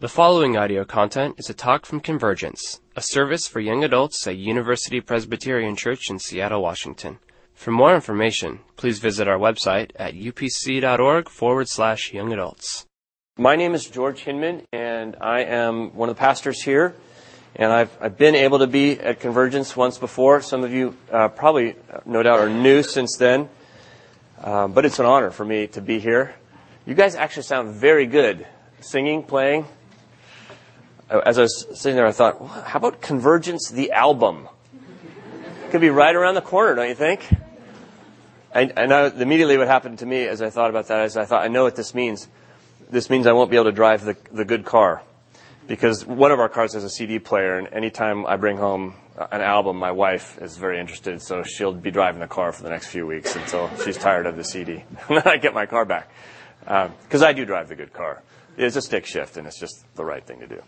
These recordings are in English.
The following audio content is a talk from Convergence, a service for young adults at University Presbyterian Church in Seattle, Washington. For more information, please visit our website at upc.org forward slash young adults. My name is George Hinman, and I am one of the pastors here. And I've, I've been able to be at Convergence once before. Some of you uh, probably, uh, no doubt, are new since then. Uh, but it's an honor for me to be here. You guys actually sound very good singing, playing as I was sitting there, I thought, well, how about Convergence the album? Could be right around the corner, don't you think? And I immediately what happened to me as I thought about that is I thought, I know what this means. This means I won't be able to drive the, the good car. Because one of our cars has a CD player, and anytime I bring home an album, my wife is very interested, so she'll be driving the car for the next few weeks until she's tired of the CD. and then I get my car back. Because um, I do drive the good car. It's a stick shift, and it's just the right thing to do.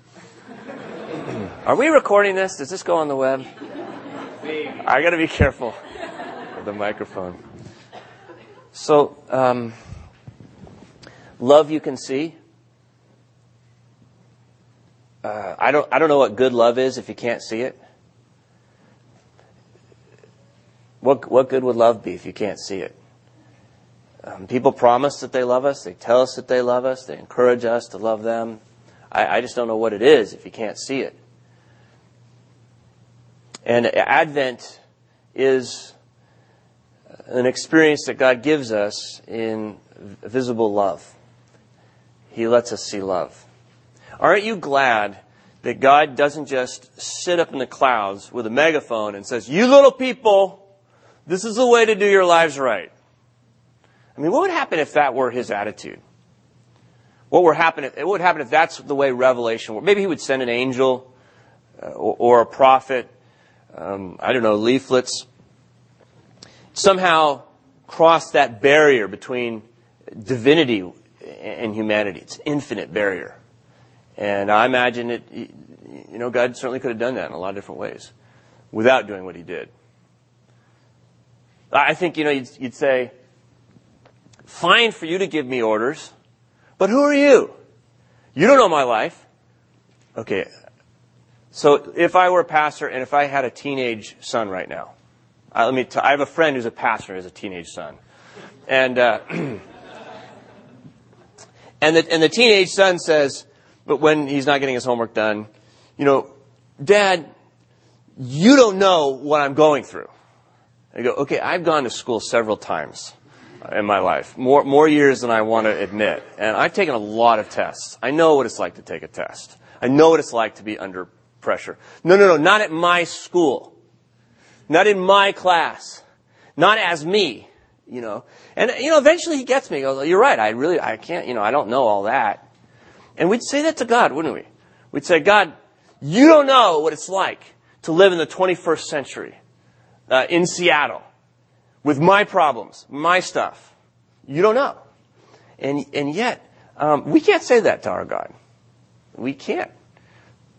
Are we recording this? Does this go on the web? I got to be careful with the microphone. So, um, love you can see. Uh, I don't. I don't know what good love is if you can't see it. What What good would love be if you can't see it? Um, people promise that they love us. They tell us that they love us. They encourage us to love them. I, I just don't know what it is if you can't see it. And Advent is an experience that God gives us in visible love. He lets us see love. Aren't you glad that God doesn't just sit up in the clouds with a megaphone and says, You little people, this is the way to do your lives right? I mean, what would happen if that were his attitude? What would happen if, that's the way Revelation? Maybe he would send an angel uh, or, a prophet, um, I don't know, leaflets, somehow cross that barrier between divinity and humanity. It's infinite barrier. And I imagine it, you know, God certainly could have done that in a lot of different ways without doing what he did. I think, you know, you'd, you'd say, fine for you to give me orders. But who are you? You don't know my life. Okay. So if I were a pastor and if I had a teenage son right now, uh, let me. T- I have a friend who's a pastor who has a teenage son, and uh, and the and the teenage son says, but when he's not getting his homework done, you know, Dad, you don't know what I'm going through. I go, okay, I've gone to school several times in my life, more, more years than I want to admit. And I've taken a lot of tests. I know what it's like to take a test. I know what it's like to be under pressure. No, no, no, not at my school. Not in my class. Not as me, you know. And, you know, eventually he gets me. He goes, you're right, I really, I can't, you know, I don't know all that. And we'd say that to God, wouldn't we? We'd say, God, you don't know what it's like to live in the 21st century uh, in Seattle with my problems, my stuff. You don't know. And, and yet, um, we can't say that to our God. We can't.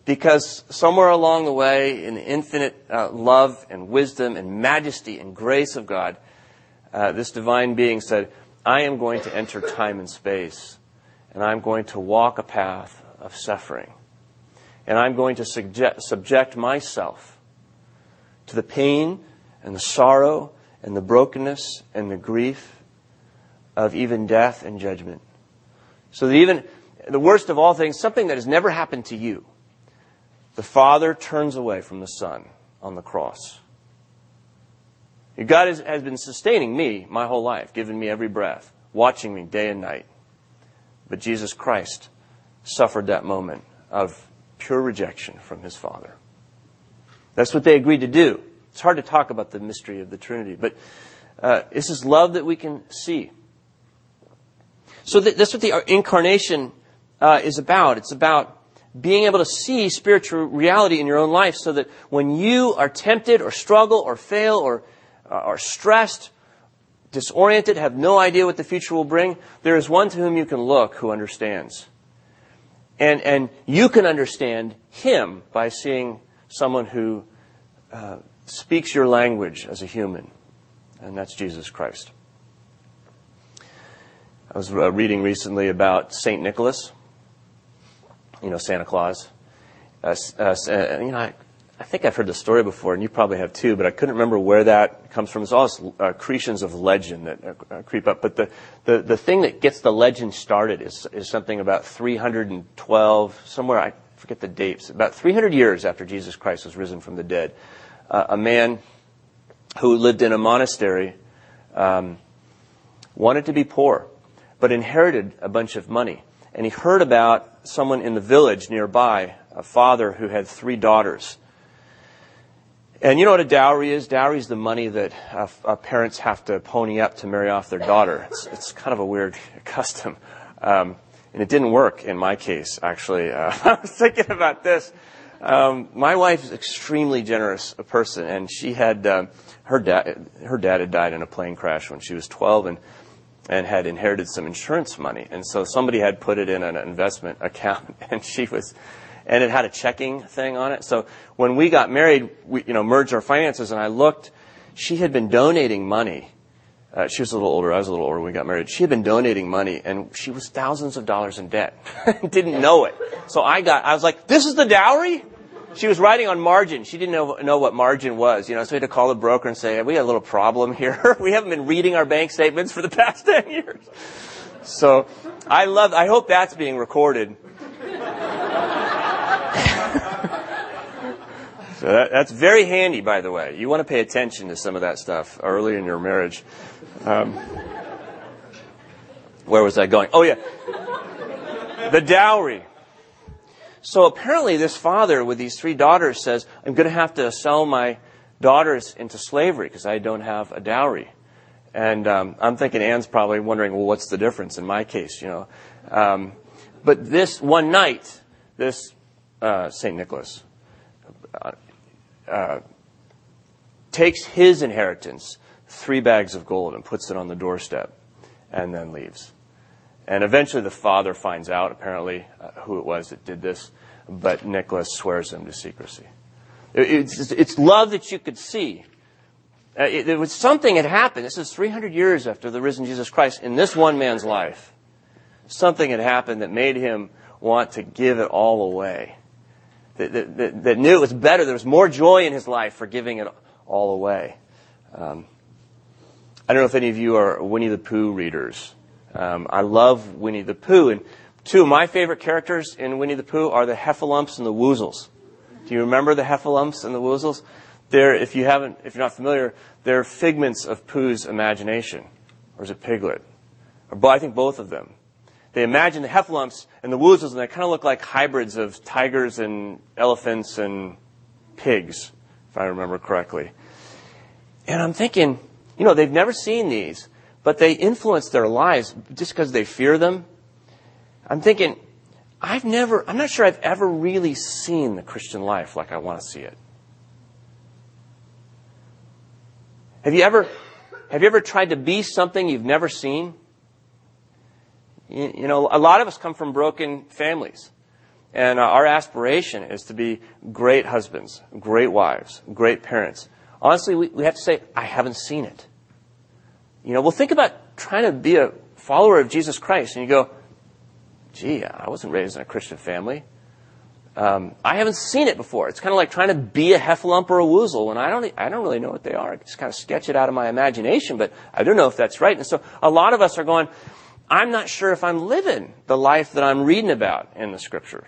Because somewhere along the way, in the infinite uh, love and wisdom and majesty and grace of God, uh, this divine being said, I am going to enter time and space, and I'm going to walk a path of suffering. And I'm going to subject, subject myself to the pain and the sorrow and the brokenness and the grief of even death and judgment. So that even the worst of all things, something that has never happened to you, the Father turns away from the Son on the cross. God has, has been sustaining me my whole life, giving me every breath, watching me day and night. But Jesus Christ suffered that moment of pure rejection from his Father. That's what they agreed to do. It's hard to talk about the mystery of the Trinity, but uh, this is love that we can see. So th- that's what the incarnation uh, is about. It's about being able to see spiritual reality in your own life so that when you are tempted or struggle or fail or uh, are stressed, disoriented, have no idea what the future will bring, there is one to whom you can look who understands. And, and you can understand him by seeing someone who uh, speaks your language as a human, and that's Jesus Christ. I was uh, reading recently about St. Nicholas. you know, Santa Claus. Uh, uh, uh, you know, I, I think I've heard the story before, and you probably have too, but I couldn't remember where that comes from. It's all this, uh, accretions of legend that creep up. But the, the, the thing that gets the legend started is, is something about 312, somewhere, I forget the dates, about 300 years after Jesus Christ was risen from the dead. Uh, a man who lived in a monastery um, wanted to be poor, but inherited a bunch of money. And he heard about someone in the village nearby, a father who had three daughters. And you know what a dowry is? Dowry is the money that uh, parents have to pony up to marry off their daughter. It's, it's kind of a weird custom. Um, and it didn't work in my case, actually. Uh, I was thinking about this. Um, my wife is extremely generous a person, and she had um, her dad. Her dad had died in a plane crash when she was 12, and and had inherited some insurance money, and so somebody had put it in an investment account, and she was, and it had a checking thing on it. So when we got married, we you know merged our finances, and I looked. She had been donating money uh, she was a little older. I was a little older when we got married. She had been donating money, and she was thousands of dollars in debt. Didn't know it. So I got. I was like, "This is the dowry." She was writing on margin. She didn't know, know what margin was, you know. So we had to call the broker and say, "We got a little problem here. we haven't been reading our bank statements for the past ten years." So I love. I hope that's being recorded. So that, that's very handy, by the way. You want to pay attention to some of that stuff early in your marriage. Um, where was I going? Oh, yeah. The dowry. So apparently, this father with these three daughters says, I'm going to have to sell my daughters into slavery because I don't have a dowry. And um, I'm thinking Anne's probably wondering, well, what's the difference in my case, you know? Um, but this one night, this uh, St. Nicholas, uh, uh, takes his inheritance, three bags of gold, and puts it on the doorstep, and then leaves. And eventually the father finds out, apparently, uh, who it was that did this, but Nicholas swears him to secrecy. It's, it's love that you could see. Uh, it, it was something had happened. This is 300 years after the risen Jesus Christ in this one man's life. Something had happened that made him want to give it all away that, that, that, knew it was better. There was more joy in his life for giving it all away. Um, I don't know if any of you are Winnie the Pooh readers. Um, I love Winnie the Pooh, and two of my favorite characters in Winnie the Pooh are the Heffalumps and the Woozles. Do you remember the Heffalumps and the Woozles? They're, if you haven't, if you're not familiar, they're figments of Pooh's imagination, or is it Piglet? Or, I think both of them they imagine the heffalumps and the woozles, and they kind of look like hybrids of tigers and elephants and pigs, if I remember correctly. And I'm thinking, you know, they've never seen these, but they influence their lives just because they fear them. I'm thinking, I've never, I'm not sure I've ever really seen the Christian life like I want to see it. Have you ever, have you ever tried to be something you've never seen? You know, a lot of us come from broken families. And our aspiration is to be great husbands, great wives, great parents. Honestly, we, we have to say, I haven't seen it. You know, well, think about trying to be a follower of Jesus Christ, and you go, gee, I wasn't raised in a Christian family. Um, I haven't seen it before. It's kind of like trying to be a heffalump or a woozle, and I don't, I don't really know what they are. I just kind of sketch it out of my imagination, but I don't know if that's right. And so a lot of us are going, I'm not sure if I'm living the life that I'm reading about in the scripture.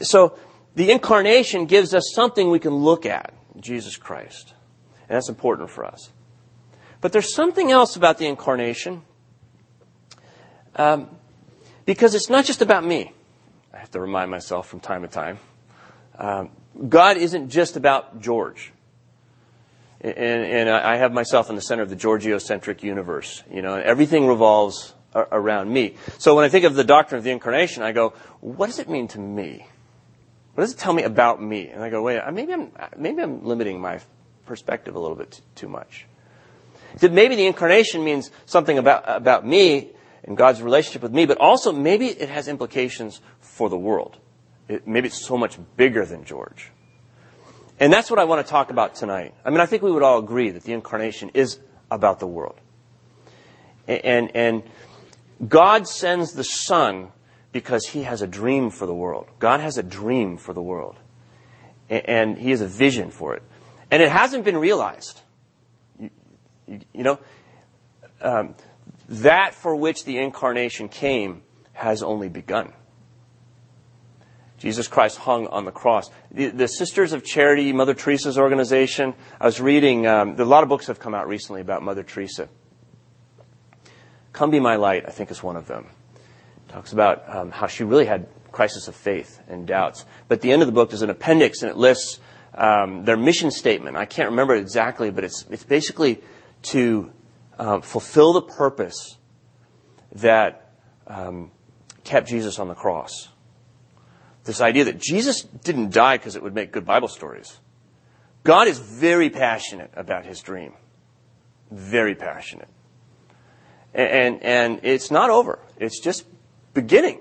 So the incarnation gives us something we can look at, Jesus Christ. And that's important for us. But there's something else about the incarnation. Um, because it's not just about me. I have to remind myself from time to time. Um, God isn't just about George and, and I have myself in the center of the Georgiocentric universe. You know, everything revolves around me. So when I think of the doctrine of the incarnation, I go, what does it mean to me? What does it tell me about me? And I go, wait, maybe I'm, maybe I'm limiting my perspective a little bit too much. That maybe the incarnation means something about, about me and God's relationship with me, but also maybe it has implications for the world. It, maybe it's so much bigger than George. And that's what I want to talk about tonight. I mean, I think we would all agree that the incarnation is about the world. And, and God sends the Son because he has a dream for the world. God has a dream for the world. And he has a vision for it. And it hasn't been realized. You, you, know, um, that for which the incarnation came has only begun. Jesus Christ hung on the cross. The, the, Sisters of Charity, Mother Teresa's organization, I was reading, um, a lot of books have come out recently about Mother Teresa. Come Be My Light, I think, is one of them. Talks about um, how she really had crisis of faith and doubts. But at the end of the book, there's an appendix and it lists um, their mission statement. I can't remember it exactly, but it's, it's basically to um, fulfill the purpose that um, kept Jesus on the cross. This idea that Jesus didn't die because it would make good Bible stories. God is very passionate about his dream. Very passionate. And, and, and it's not over. It's just beginning.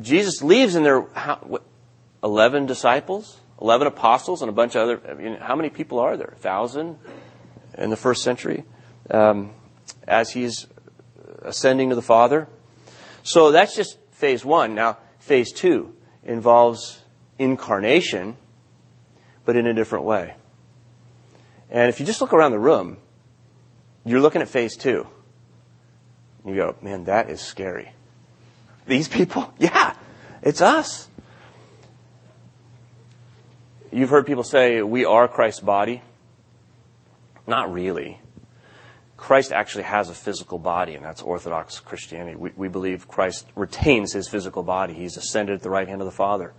Jesus leaves and there are 11 disciples, 11 apostles, and a bunch of other. I mean, how many people are there? A thousand in the first century um, as he's ascending to the Father. So that's just phase one. Now, phase two involves incarnation, but in a different way. And if you just look around the room, you're looking at phase two. You go, man, that is scary. These people? Yeah, it's us. You've heard people say, we are Christ's body. Not really. Christ actually has a physical body, and that's Orthodox Christianity. We, we believe Christ retains his physical body. He's ascended at the right hand of the Father.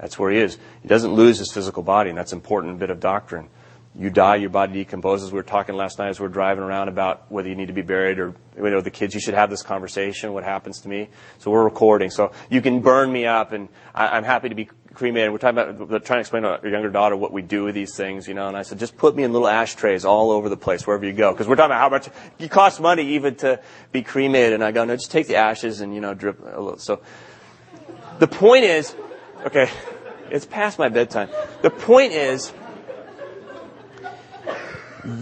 That's where he is. He doesn't lose his physical body, and that's an important bit of doctrine. You die, your body decomposes. We were talking last night as we were driving around about whether you need to be buried or, you know, the kids, you should have this conversation, what happens to me. So we're recording. So you can burn me up, and I, I'm happy to be cremated. We're talking about trying to explain to our younger daughter what we do with these things, you know. And I said, just put me in little ashtrays all over the place wherever you go, because we're talking about how much it costs money even to be cremated. And I go, no, just take the ashes and you know drip a little. So the point is, okay, it's past my bedtime. The point is,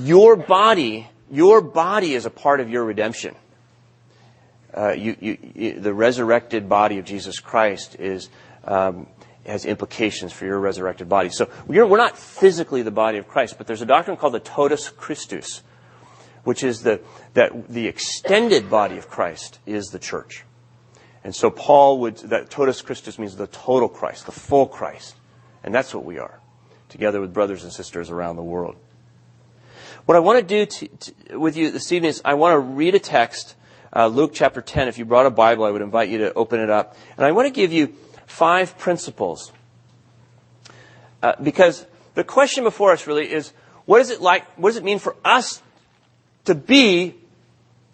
your body, your body is a part of your redemption. Uh, you, you, the resurrected body of Jesus Christ is um, has implications for your resurrected body. So we're, we're not physically the body of Christ, but there's a doctrine called the totus Christus, which is the, that the extended body of Christ is the church. And so Paul would, that totus Christus means the total Christ, the full Christ. And that's what we are, together with brothers and sisters around the world. What I want to do to, to, with you this evening is I want to read a text, uh, Luke chapter 10. If you brought a Bible, I would invite you to open it up. And I want to give you five principles. Uh, because the question before us really is, what is it like, what does it mean for us to be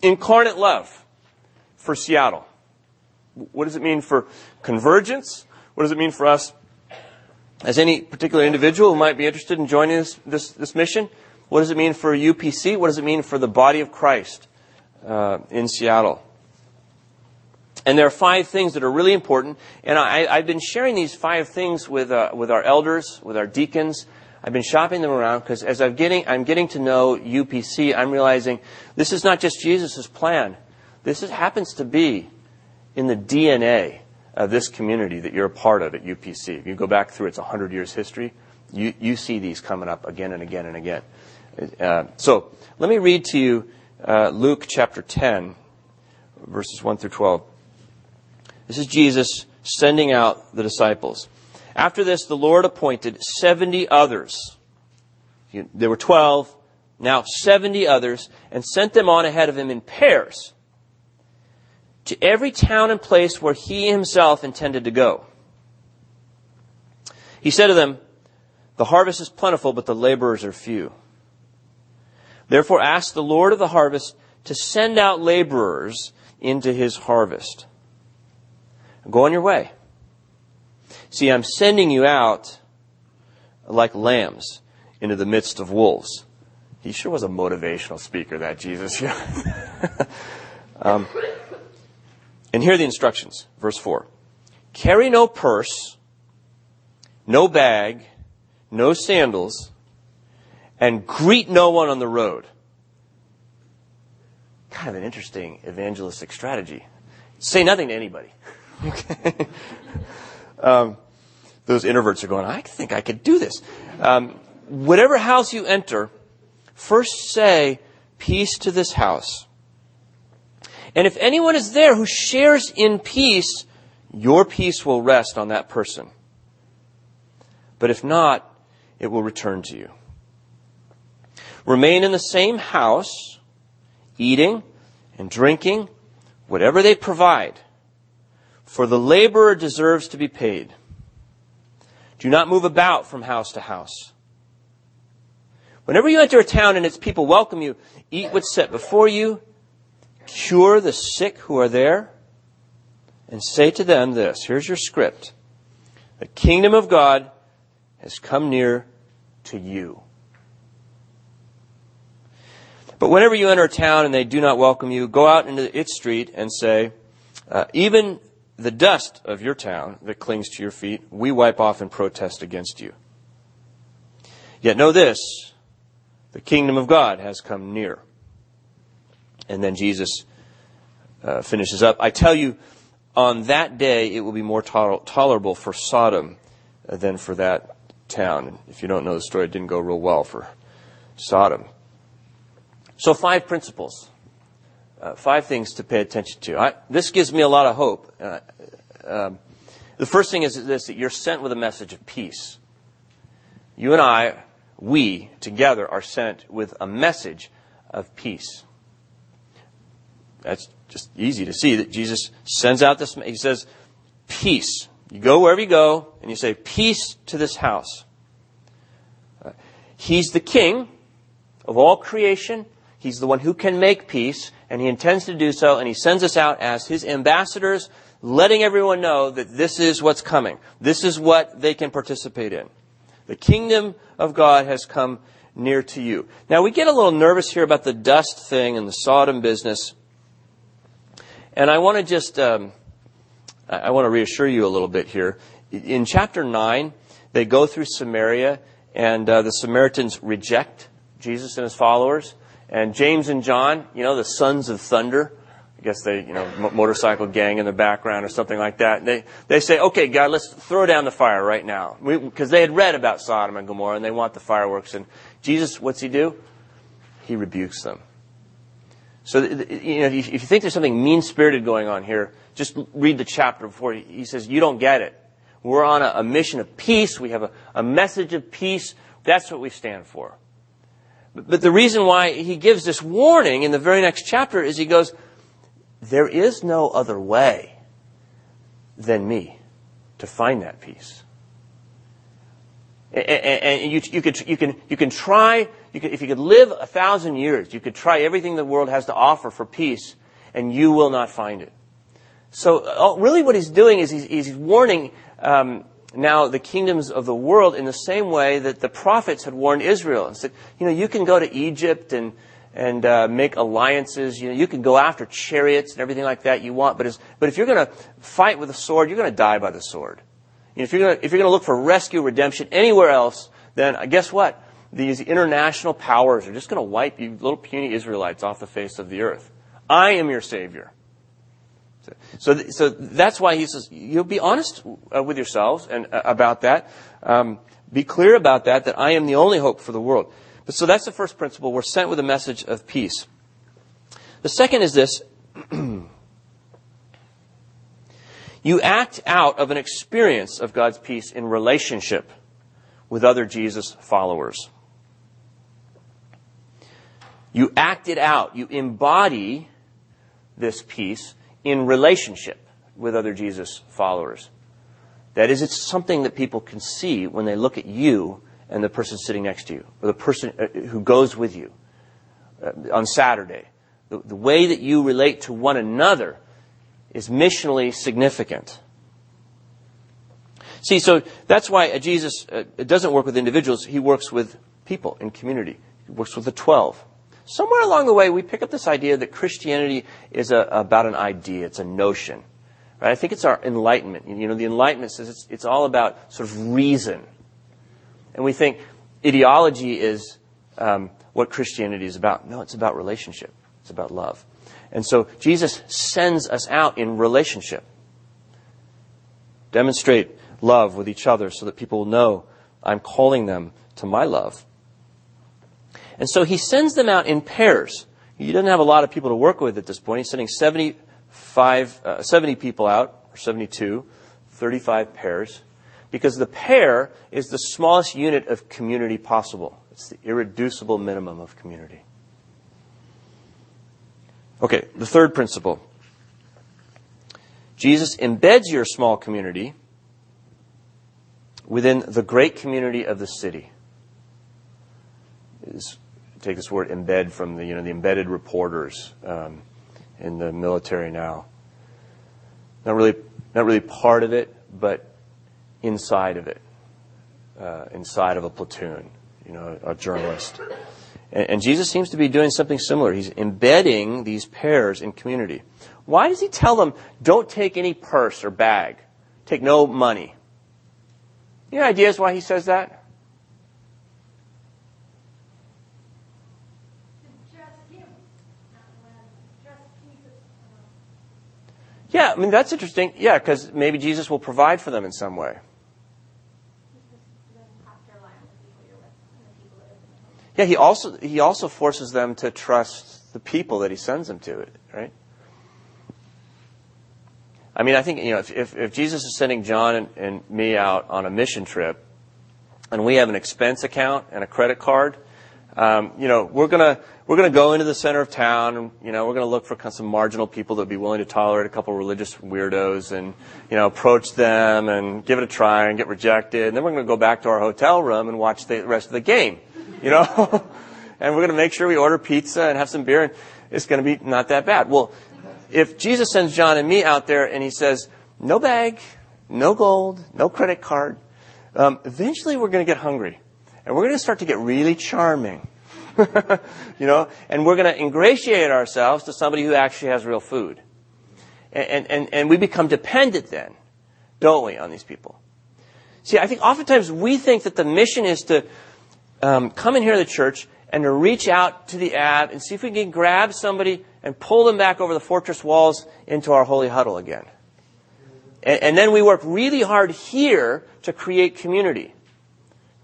incarnate love for Seattle? What does it mean for convergence? What does it mean for us as any particular individual who might be interested in joining this, this, this mission? What does it mean for UPC? What does it mean for the body of Christ uh, in Seattle? And there are five things that are really important. And I, have been sharing these five things with, uh, with our elders, with our deacons. I've been shopping them around because as I'm getting, I'm getting to know UPC, I'm realizing this is not just Jesus' plan. This is, happens to be in the DNA of this community that you're a part of at UPC. If you go back through its 100 years history, you, you see these coming up again and again and again. Uh, so let me read to you uh, Luke chapter 10, verses 1 through 12. This is Jesus sending out the disciples. After this, the Lord appointed 70 others. There were 12, now 70 others, and sent them on ahead of him in pairs to every town and place where he himself intended to go. He said to them, The harvest is plentiful, but the laborers are few. Therefore ask the Lord of the harvest to send out laborers into his harvest. Go on your way. See, I'm sending you out like lambs into the midst of wolves. He sure was a motivational speaker, that Jesus. um, and here are the instructions. Verse 4. Carry no purse, no bag, no sandals, and greet no one on the road. Kind of an interesting evangelistic strategy. Say nothing to anybody. Okay. um, those introverts are going, I think I could do this. Um, whatever house you enter, first say, Peace to this house. And if anyone is there who shares in peace, your peace will rest on that person. But if not, it will return to you. Remain in the same house, eating and drinking, whatever they provide, for the laborer deserves to be paid. Do not move about from house to house. Whenever you enter a town and its people welcome you, eat what's set before you, cure the sick who are there, and say to them this here's your script. The kingdom of God has come near to you. But whenever you enter a town and they do not welcome you, go out into its street and say, uh, even the dust of your town that clings to your feet, we wipe off in protest against you. Yet know this, the kingdom of God has come near. And then Jesus uh, finishes up. I tell you, on that day it will be more tolerable for Sodom than for that town. If you don't know the story, it didn't go real well for Sodom. So, five principles, uh, five things to pay attention to. I, this gives me a lot of hope. Uh, um, the first thing is this that you're sent with a message of peace. You and I, we together, are sent with a message of peace. That's just easy to see that Jesus sends out this. He says, Peace. You go wherever you go, and you say, Peace to this house. Uh, he's the king of all creation. He's the one who can make peace, and he intends to do so, and he sends us out as his ambassadors, letting everyone know that this is what's coming. This is what they can participate in. The kingdom of God has come near to you. Now, we get a little nervous here about the dust thing and the Sodom business. And I want to just, um, I want to reassure you a little bit here. In chapter 9, they go through Samaria, and uh, the Samaritans reject Jesus and his followers. And James and John, you know, the sons of thunder, I guess they, you know, motorcycle gang in the background or something like that. They, they say, okay, God, let's throw down the fire right now. Because they had read about Sodom and Gomorrah and they want the fireworks. And Jesus, what's he do? He rebukes them. So, you know, if you think there's something mean spirited going on here, just read the chapter before. He says, You don't get it. We're on a, a mission of peace. We have a, a message of peace. That's what we stand for. But, the reason why he gives this warning in the very next chapter is he goes, There is no other way than me to find that peace. And, you, you, could, you, can, you can try you if you could live a thousand years, you could try everything the world has to offer for peace, and you will not find it. So, uh, really, what he's doing is he's, he's warning um, now the kingdoms of the world in the same way that the prophets had warned Israel and said, you know, you can go to Egypt and and uh, make alliances. You know, you can go after chariots and everything like that you want, but but if you're going to fight with a sword, you're going to die by the sword. You know, if you're going to if you're going to look for rescue, redemption anywhere else, then uh, guess what? these international powers are just going to wipe you little puny Israelites off the face of the earth. I am your Savior. So, so that's why he says, you'll be honest uh, with yourselves and uh, about that. Um, be clear about that, that I am the only hope for the world. But so that's the first principle. We're sent with a message of peace. The second is this. you act out of an experience of God's peace in relationship with other Jesus followers. You act it out. You embody this peace in relationship with other Jesus followers. That is, it's something that people can see when they look at you and the person sitting next to you, or the person uh, who goes with you uh, on Saturday. The, the way that you relate to one another is missionally significant. See, so that's why Jesus uh, doesn't work with individuals, he works with people in community. He works with the 12 somewhere along the way, we pick up this idea that Christianity is a, about an idea, it's a notion. Right? I think it's our enlightenment. You know, the enlightenment says it's, it's all about sort of reason. And we think ideology is um, what Christianity is about. No, it's about relationship. It's about love. And so Jesus sends us out in relationship. demonstrate love with each other so that people will know I'm calling them to my love. And so he sends them out in pairs. He doesn't have a lot of people to work with at this point. He's sending 75, uh, 70 people out, or 72, 35 pairs, because the pair is the smallest unit of community possible. It's the irreducible minimum of community. Okay, the third principle. Jesus embeds your small community within the great community of the city. Is, take this word embed from the you know the embedded reporters um, in the military now. Not really, not really part of it, but inside of it, uh, inside of a platoon. You know, a journalist. And, and Jesus seems to be doing something similar. He's embedding these pairs in community. Why does he tell them, don't take any purse or bag? Take no money. Any ideas why he says that? Yeah, I mean, that's interesting. Yeah, because maybe Jesus will provide for them in some way. Yeah, he also, he also forces them to trust the people that he sends them to, right? I mean, I think, you know, if, if, if Jesus is sending John and, and, me out on a mission trip, and we have an expense account and a credit card, you know, we're gonna, we're gonna go into the center of town, and, you know, we're gonna look for some marginal people that would be willing to tolerate a couple religious weirdos and, you know, approach them and give it a try and get rejected, and then we're gonna go back to our hotel room and watch the rest of the game, you know? and we're gonna make sure we order pizza and have some beer, and it's gonna be not that bad. Well, if Jesus sends John and me out there and he says, no bag, no gold, no credit card, um, eventually we're to get hungry. And we're going to start to get really charming. you know, and we're going to ingratiate ourselves to somebody who actually has real food. And, and, and we become dependent then, don't we, on these people? See, I think oftentimes we think that the mission is to um, come in here to the church and to reach out to the ab and see if we can grab somebody and pull them back over the fortress walls into our holy huddle again. And, and then we work really hard here to create community,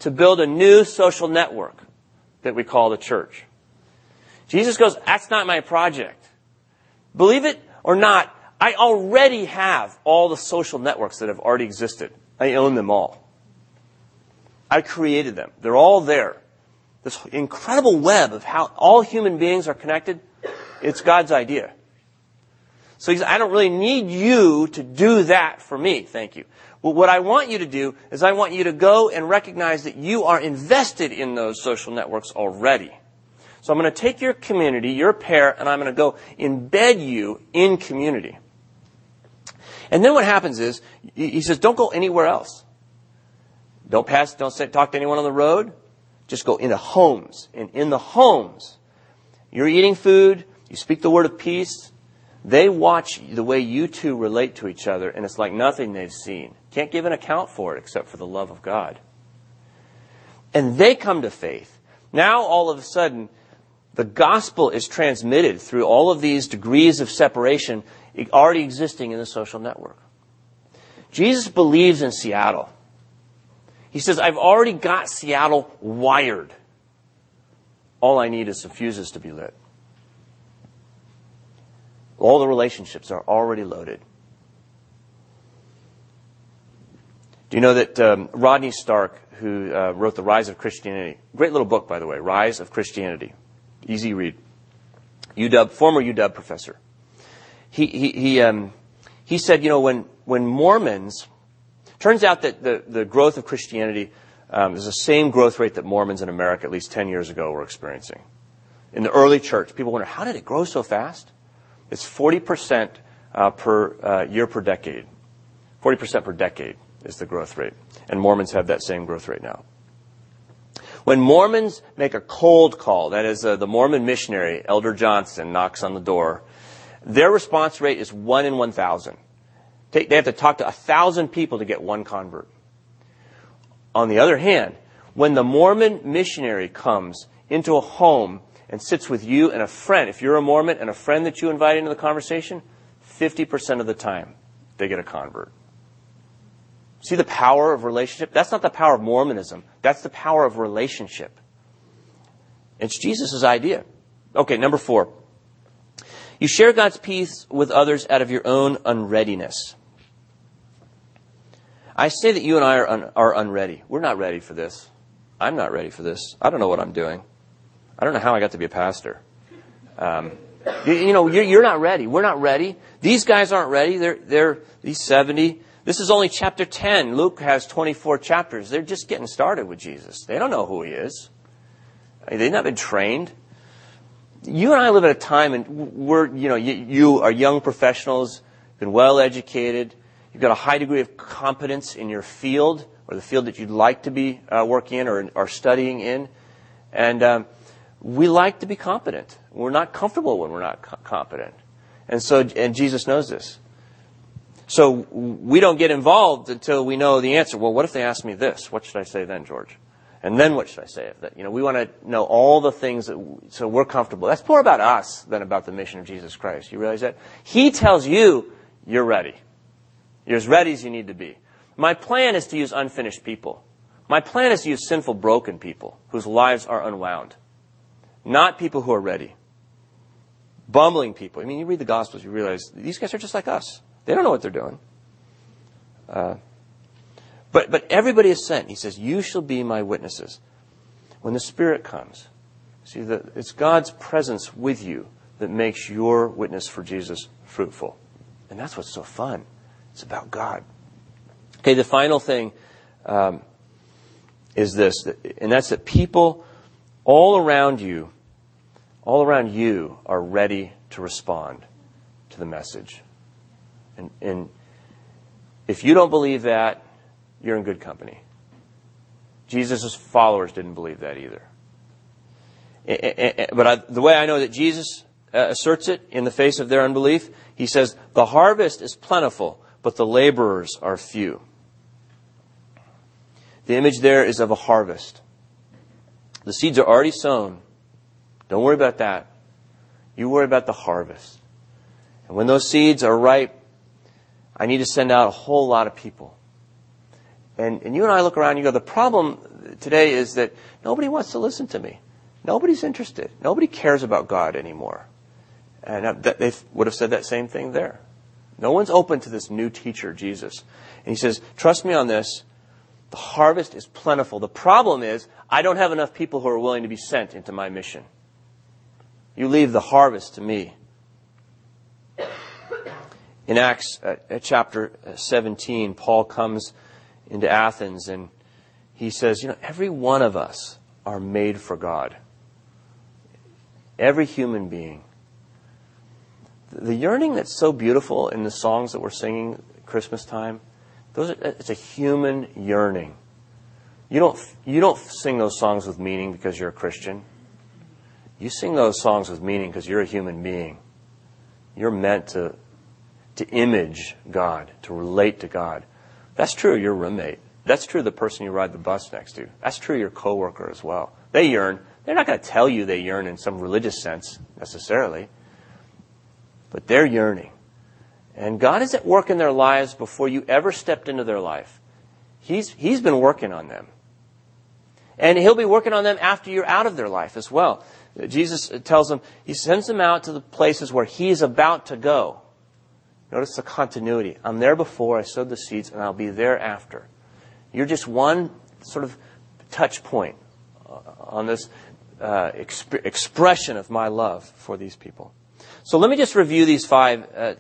to build a new social network that we call the church. Jesus goes, that's not my project. Believe it or not, I already have all the social networks that have already existed. I own them all. I created them. They're all there. This incredible web of how all human beings are connected. It's God's idea. So he says, I don't really need you to do that for me. Thank you. Well, what I want you to do is I want you to go and recognize that you are invested in those social networks already. So I'm going to take your community, your pair, and I'm going to go embed you in community. And then what happens is, he says, don't go anywhere else. Don't pass, don't talk to anyone on the road. Just go into homes. And in the homes, you're eating food, you speak the word of peace. They watch the way you two relate to each other, and it's like nothing they've seen. Can't give an account for it except for the love of God. And they come to faith. Now, all of a sudden, the gospel is transmitted through all of these degrees of separation already existing in the social network. Jesus believes in Seattle. He says, I've already got Seattle wired. All I need is some fuses to be lit. All the relationships are already loaded. Do you know that um, Rodney Stark, who uh, wrote The Rise of Christianity, great little book, by the way, Rise of Christianity, easy read, UW, former UW professor. He, he, he, um, he said, you know, when, when Mormons, turns out that the, the growth of Christianity um, is the same growth rate that Mormons in America at least 10 years ago were experiencing. In the early church, people wonder, how did it grow so fast? It's 40% uh, per uh, year per decade. 40% per decade is the growth rate. And Mormons have that same growth rate now. When Mormons make a cold call, that is, uh, the Mormon missionary, Elder Johnson, knocks on the door, their response rate is 1 in 1,000. They have to talk to 1,000 people to get one convert. On the other hand, when the Mormon missionary comes into a home and sits with you and a friend, if you're a Mormon and a friend that you invite into the conversation, 50% of the time they get a convert. See the power of relationship? That's not the power of Mormonism. That's the power of relationship. It's Jesus' idea. Okay, number four. You share God's peace with others out of your own unreadiness. I say that you and I are, un- are unready. We're not ready for this. I'm not ready for this. I don't know what I'm doing. I don't know how I got to be a pastor. Um, you, you, know, you're, you're, not ready. We're not ready. These guys aren't ready. They're, they're these 70. This is only chapter 10. Luke has 24 chapters. They're just getting started with Jesus. They don't know who he is. They've not been trained. You and I live at a time, and we're, you know, you, you are young professionals, been well educated, you've got a high degree of competence in your field or the field that you'd like to be uh, working in or, or studying in, and um, we like to be competent. We're not comfortable when we're not co- competent, and so, and Jesus knows this. So we don't get involved until we know the answer. Well, what if they ask me this? What should I say then, George? And then what should I say? That you know, we want to know all the things that so we're comfortable. That's more about us than about the mission of Jesus Christ. You realize that? He tells you you're ready. You're as ready as you need to be. My plan is to use unfinished people. My plan is to use sinful, broken people whose lives are unwound, not people who are ready. Bumbling people. I mean, you read the Gospels, you realize these guys are just like us. They don't know what they're doing. Uh, but, but everybody is sent. He says, You shall be my witnesses. When the Spirit comes, see, that it's God's presence with you that makes your witness for Jesus fruitful. And that's what's so fun. It's about God. Okay, the final thing um, is this, and that's that people all around you, all around you, are ready to respond to the message. And, and if you don't believe that, you're in good company. Jesus' followers didn't believe that either. But I, the way I know that Jesus uh, asserts it in the face of their unbelief, he says, The harvest is plentiful, but the laborers are few. The image there is of a harvest. The seeds are already sown. Don't worry about that. You worry about the harvest. And when those seeds are ripe, I need to send out a whole lot of people. And, and you and I look around and you go, the problem today is that nobody wants to listen to me. Nobody's interested. Nobody cares about God anymore. And they would have said that same thing there. No one's open to this new teacher, Jesus. And he says, trust me on this. The harvest is plentiful. The problem is, I don't have enough people who are willing to be sent into my mission. You leave the harvest to me. In Acts uh, uh chapter uh, 17, Paul comes into Athens and he says, you know, every one of us are made for God. Every human being. The yearning that's so beautiful in the songs that we're singing Christmas time, those are, uh, it's a human yearning. You don't, you don't sing those songs with meaning because you're a Christian. You sing those songs with meaning because you're a human being. You're meant to, to image God, to relate to God. That's true of your roommate. That's true of the person you ride the bus next to. That's true of your coworker as well. They yearn. They're not going to tell you they yearn in some religious sense necessarily, but they're yearning. And God is at work in their lives before you ever stepped into their life. He's, he's been working on them. And He'll be working on them after you're out of their life as well. Jesus tells them, He sends them out to the places where He's about to go. Notice the continuity. I'm there before, I sowed the seeds, and I'll be there after. You're just one sort of touch point uh, on this uh, exp- expression of my love for these people. So let me just review these five. Uh,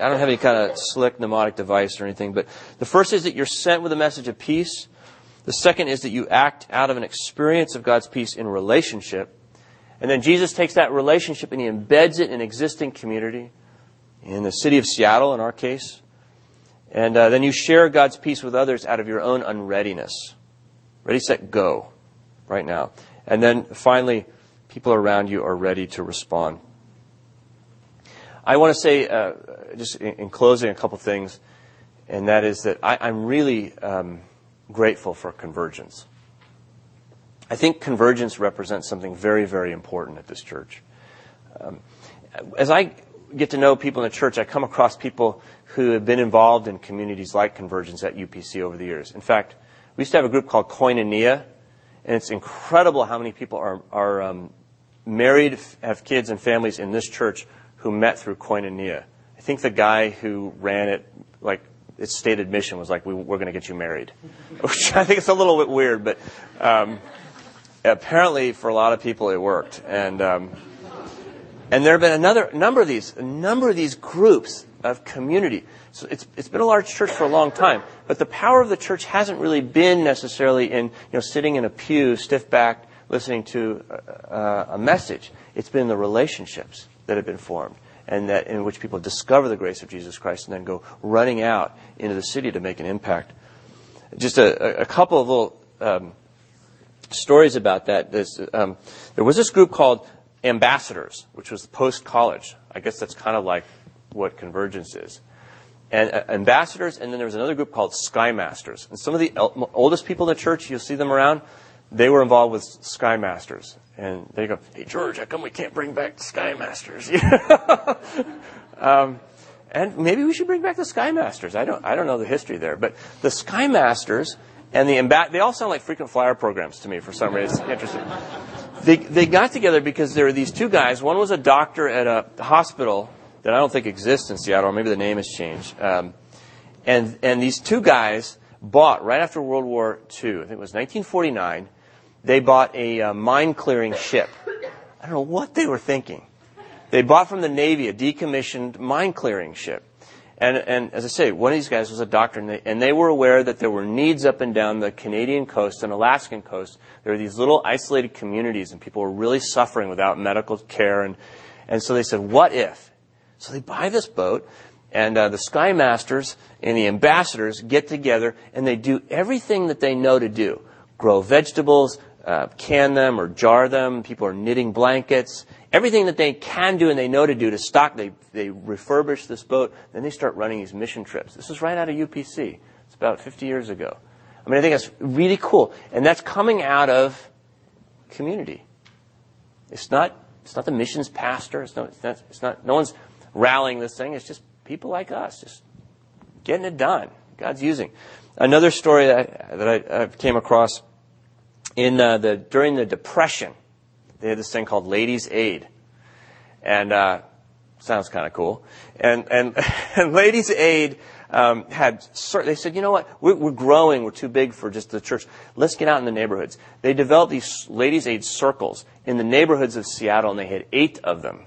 I don't have any kind of slick mnemonic device or anything, but the first is that you're sent with a message of peace. The second is that you act out of an experience of God's peace in relationship. And then Jesus takes that relationship and he embeds it in existing community in the city of Seattle, in our case. And uh, then you share God's peace with others out of your own unreadiness. Ready, set, go, right now. And then finally, people around you are ready to respond. I want to say, uh, just in, in, closing, a couple things, and that is that I, am really um, grateful for convergence. I think convergence represents something very, very important at this church. Um, as I get to know people in the church, I come across people who have been involved in communities like Convergence at UPC over the years. In fact, we used to have a group called Koinonia, and it's incredible how many people are, are um, married, have kids and families in this church who met through Koinonia. I think the guy who ran it, like its stated mission was like, we, are going to get you married, which I think it's a little bit weird, but um, apparently for a lot of people it worked. And um, and there have been another number of these, a number of these groups of community. So it's, it's been a large church for a long time, but the power of the church hasn't really been necessarily in, you know, sitting in a pew, stiff backed, listening to a, a message. It's been the relationships that have been formed and that in which people discover the grace of Jesus Christ and then go running out into the city to make an impact. Just a, a couple of little um, stories about that. Um, there was this group called Ambassadors, which was post college. I guess that's kind of like what Convergence is. And uh, ambassadors, and then there was another group called Skymasters. And some of the el- oldest people in the church, you'll see them around, they were involved with Skymasters. And they go, hey, George, how come we can't bring back the Skymasters? um, and maybe we should bring back the Skymasters. I don't, I don't know the history there. But the Skymasters and the Amb- they all sound like frequent flyer programs to me for some reason. Interesting. They, they got together because there were these two guys. One was a doctor at a hospital that I don't think exists in Seattle, or maybe the name has changed. Um, and, and these two guys bought, right after World War II, I think it was 1949, they bought a uh, mine clearing ship. I don't know what they were thinking. They bought from the Navy a decommissioned mine clearing ship. And, and as I say, one of these guys was a doctor, and they, and they were aware that there were needs up and down the Canadian coast and Alaskan coast. There were these little isolated communities, and people were really suffering without medical care. And, and so they said, what if? So they buy this boat, and uh, the Skymasters and the ambassadors get together, and they do everything that they know to do grow vegetables, uh, can them or jar them. People are knitting blankets everything that they can do and they know to do to stock, they, they refurbish this boat, then they start running these mission trips. This is right out of UPC. It's about 50 years ago. I mean, I think that's really cool. And that's coming out of community. It's not, it's not the missions pastor. It's not, it's not, it's not, no one's rallying this thing. It's just people like us, just getting it done. God's using. Another story that I, that I, I came across in uh, the, during the Depression, they had this thing called Ladies Aid. And, uh, sounds kind of cool. And, and, and Ladies Aid, um, had, they said, you know what, we're, we're, growing, we're too big for just the church. Let's get out in the neighborhoods. They developed these Ladies Aid circles in the neighborhoods of Seattle, and they had eight of them.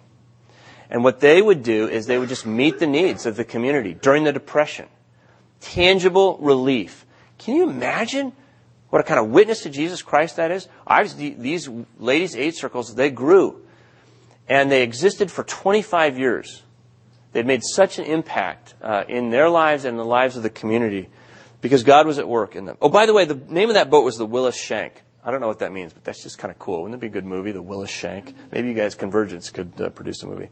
And what they would do is they would just meet the needs of the community during the Depression. Tangible relief. Can you imagine what a kind of witness to Jesus Christ that is. I've, these ladies' aid circles, they grew. And they existed for 25 years. They'd made such an impact uh, in their lives and the lives of the community because God was at work in them. Oh, by the way, the name of that boat was the Willis Shank. I don't know what that means, but that's just kind of cool. Wouldn't it be a good movie, the Willis Shank? Maybe you guys, Convergence, could uh, produce a movie.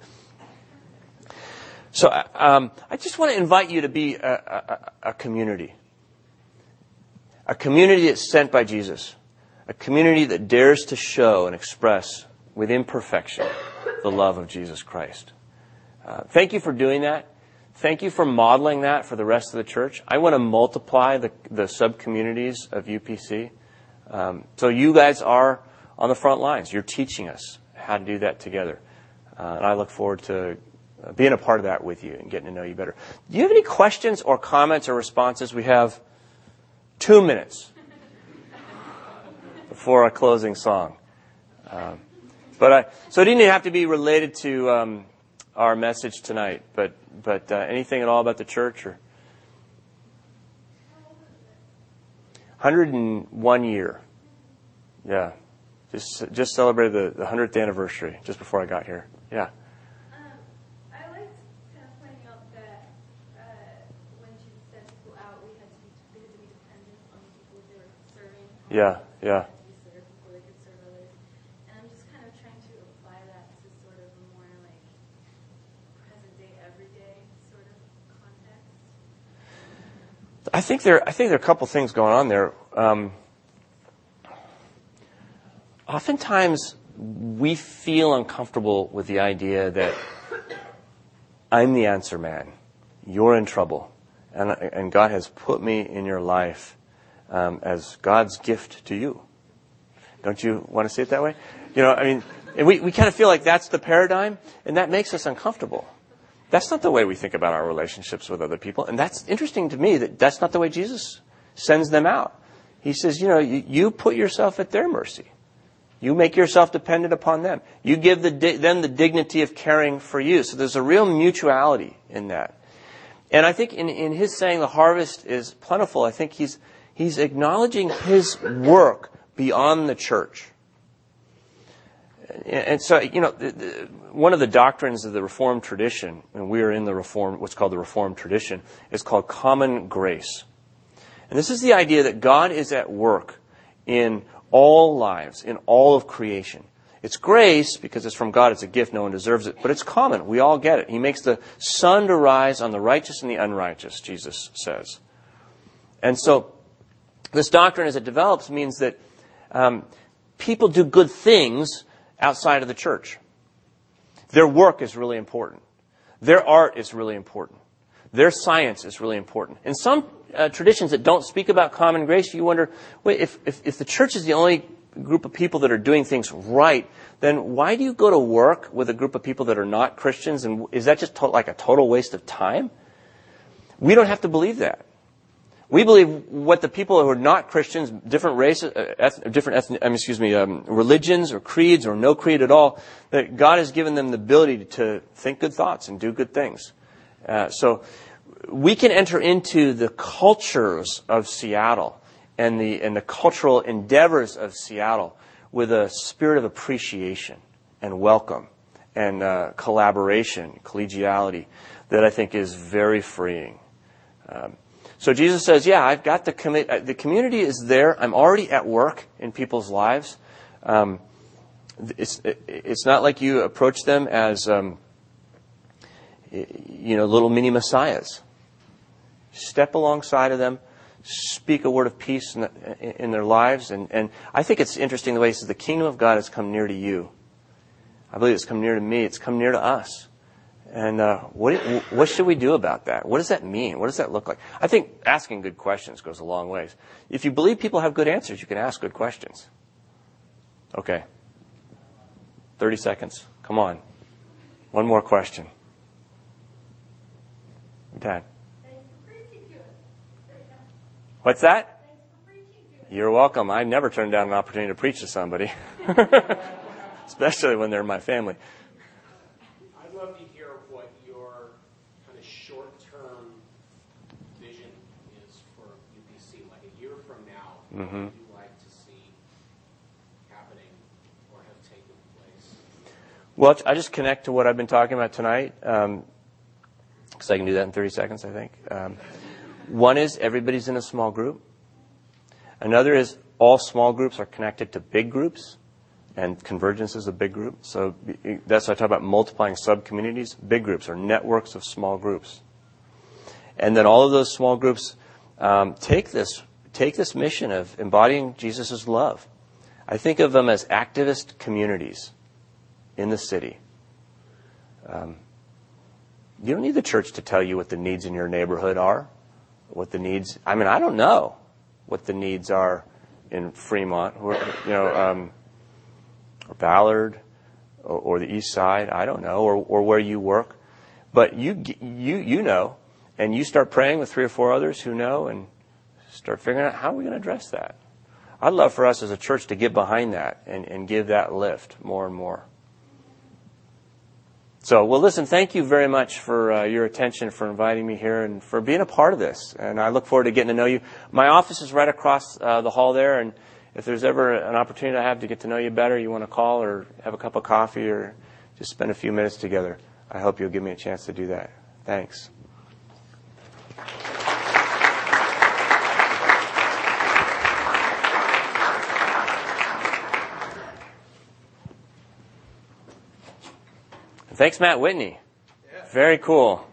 So um, I just want to invite you to be a, a, a community. A community that's sent by Jesus. A community that dares to show and express with imperfection the love of Jesus Christ. Uh, thank you for doing that. Thank you for modeling that for the rest of the church. I want to multiply the, the sub communities of UPC. Um, so you guys are on the front lines. You're teaching us how to do that together. Uh, and I look forward to uh, being a part of that with you and getting to know you better. Do you have any questions or comments or responses? We have two minutes before a closing song. Um, but I, so it didn't have to be related to um, our message tonight. But but uh, anything at all about the church or 101 year. Yeah, just just celebrated the, the 100th anniversary just before I got here. Yeah. Yeah, yeah. I think there. I think there are a couple things going on there. Um, oftentimes, we feel uncomfortable with the idea that I'm the answer man. You're in trouble. And, and God has put me in your life um, as God's gift to you. Don't you want to see it that way? You know, I mean, and we, we kind of feel like that's the paradigm, and that makes us uncomfortable. That's not the way we think about our relationships with other people. And that's interesting to me that that's not the way Jesus sends them out. He says, you know, you, you put yourself at their mercy. You make yourself dependent upon them. You give the, them the dignity of caring for you. So there's a real mutuality in that. And I think in, in his saying the harvest is plentiful, I think he's, he's acknowledging his work beyond the church. And so, you know, one of the doctrines of the Reformed tradition, and we are in the Reformed, what's called the Reformed tradition, is called common grace. And this is the idea that God is at work in all lives, in all of creation. It's grace because it's from God, it's a gift, no one deserves it, but it's common. We all get it. He makes the sun to rise on the righteous and the unrighteous, Jesus says. And so, this doctrine as it develops means that um, people do good things outside of the church. Their work is really important. Their art is really important. Their science is really important. In some uh, traditions that don't speak about common grace, you wonder, wait, if, if, if the church is the only group of people that are doing things right, then why do you go to work with a group of people that are not Christians? And is that just to- like a total waste of time? We don't have to believe that. We believe what the people who are not Christians, different races, uh, different ethnic, excuse me, um, religions or creeds or no creed at all, that God has given them the ability to think good thoughts and do good things. Uh, so we can enter into the cultures of Seattle and the and the cultural endeavors of Seattle with a spirit of appreciation and welcome and uh, collaboration, collegiality that I think is very freeing. Um, so Jesus says, "Yeah, I've got the commi- the community is there. I'm already at work in people's lives. Um, it's it's not like you approach them as um, you know little mini messiahs. Step alongside of them, speak a word of peace in, the, in their lives, and and I think it's interesting the way he says the kingdom of God has come near to you. I believe it's come near to me. It's come near to us. And uh, what what should we do about that? What does that mean? What does that look like? I think asking good questions goes a long ways. If you believe people have good answers, you can ask good questions. Okay. 30 seconds. Come on. One more question. Dad. What's that? You're welcome. I never turn down an opportunity to preach to somebody, especially when they're my family. I'd love to hear what your kind of short-term vision is for UPC, like a year from What would you like to see happening or have taken place? Well, I just connect to what I've been talking about tonight, because I can do that in 30 seconds, I think. Um, one is everybody's in a small group. Another is all small groups are connected to big groups, and convergence is a big group. So that's why I talk about multiplying sub-communities. Big groups are networks of small groups. And then all of those small groups um, take this take this mission of embodying Jesus' love. I think of them as activist communities in the city. Um, you don't need the church to tell you what the needs in your neighborhood are. What the needs, I mean, I don't know what the needs are in Fremont, or, you know, um, or Ballard, or, or, the East Side. I don't know, or, or where you work. But you, you, you know, and you start praying with three or four others who know, and start figuring out how are we going to address that. I'd love for us as a church to get behind that and, and give that lift more and more. So, well, listen, thank you very much for uh, your attention, for inviting me here, and for being a part of this. And I look forward to getting to know you. My office is right across uh, the hall there, and if there's ever an opportunity I have to get to know you better, you want to call or have a cup of coffee or just spend a few minutes together, I hope you'll give me a chance to do that. Thanks. Thanks, Matt Whitney. Very cool.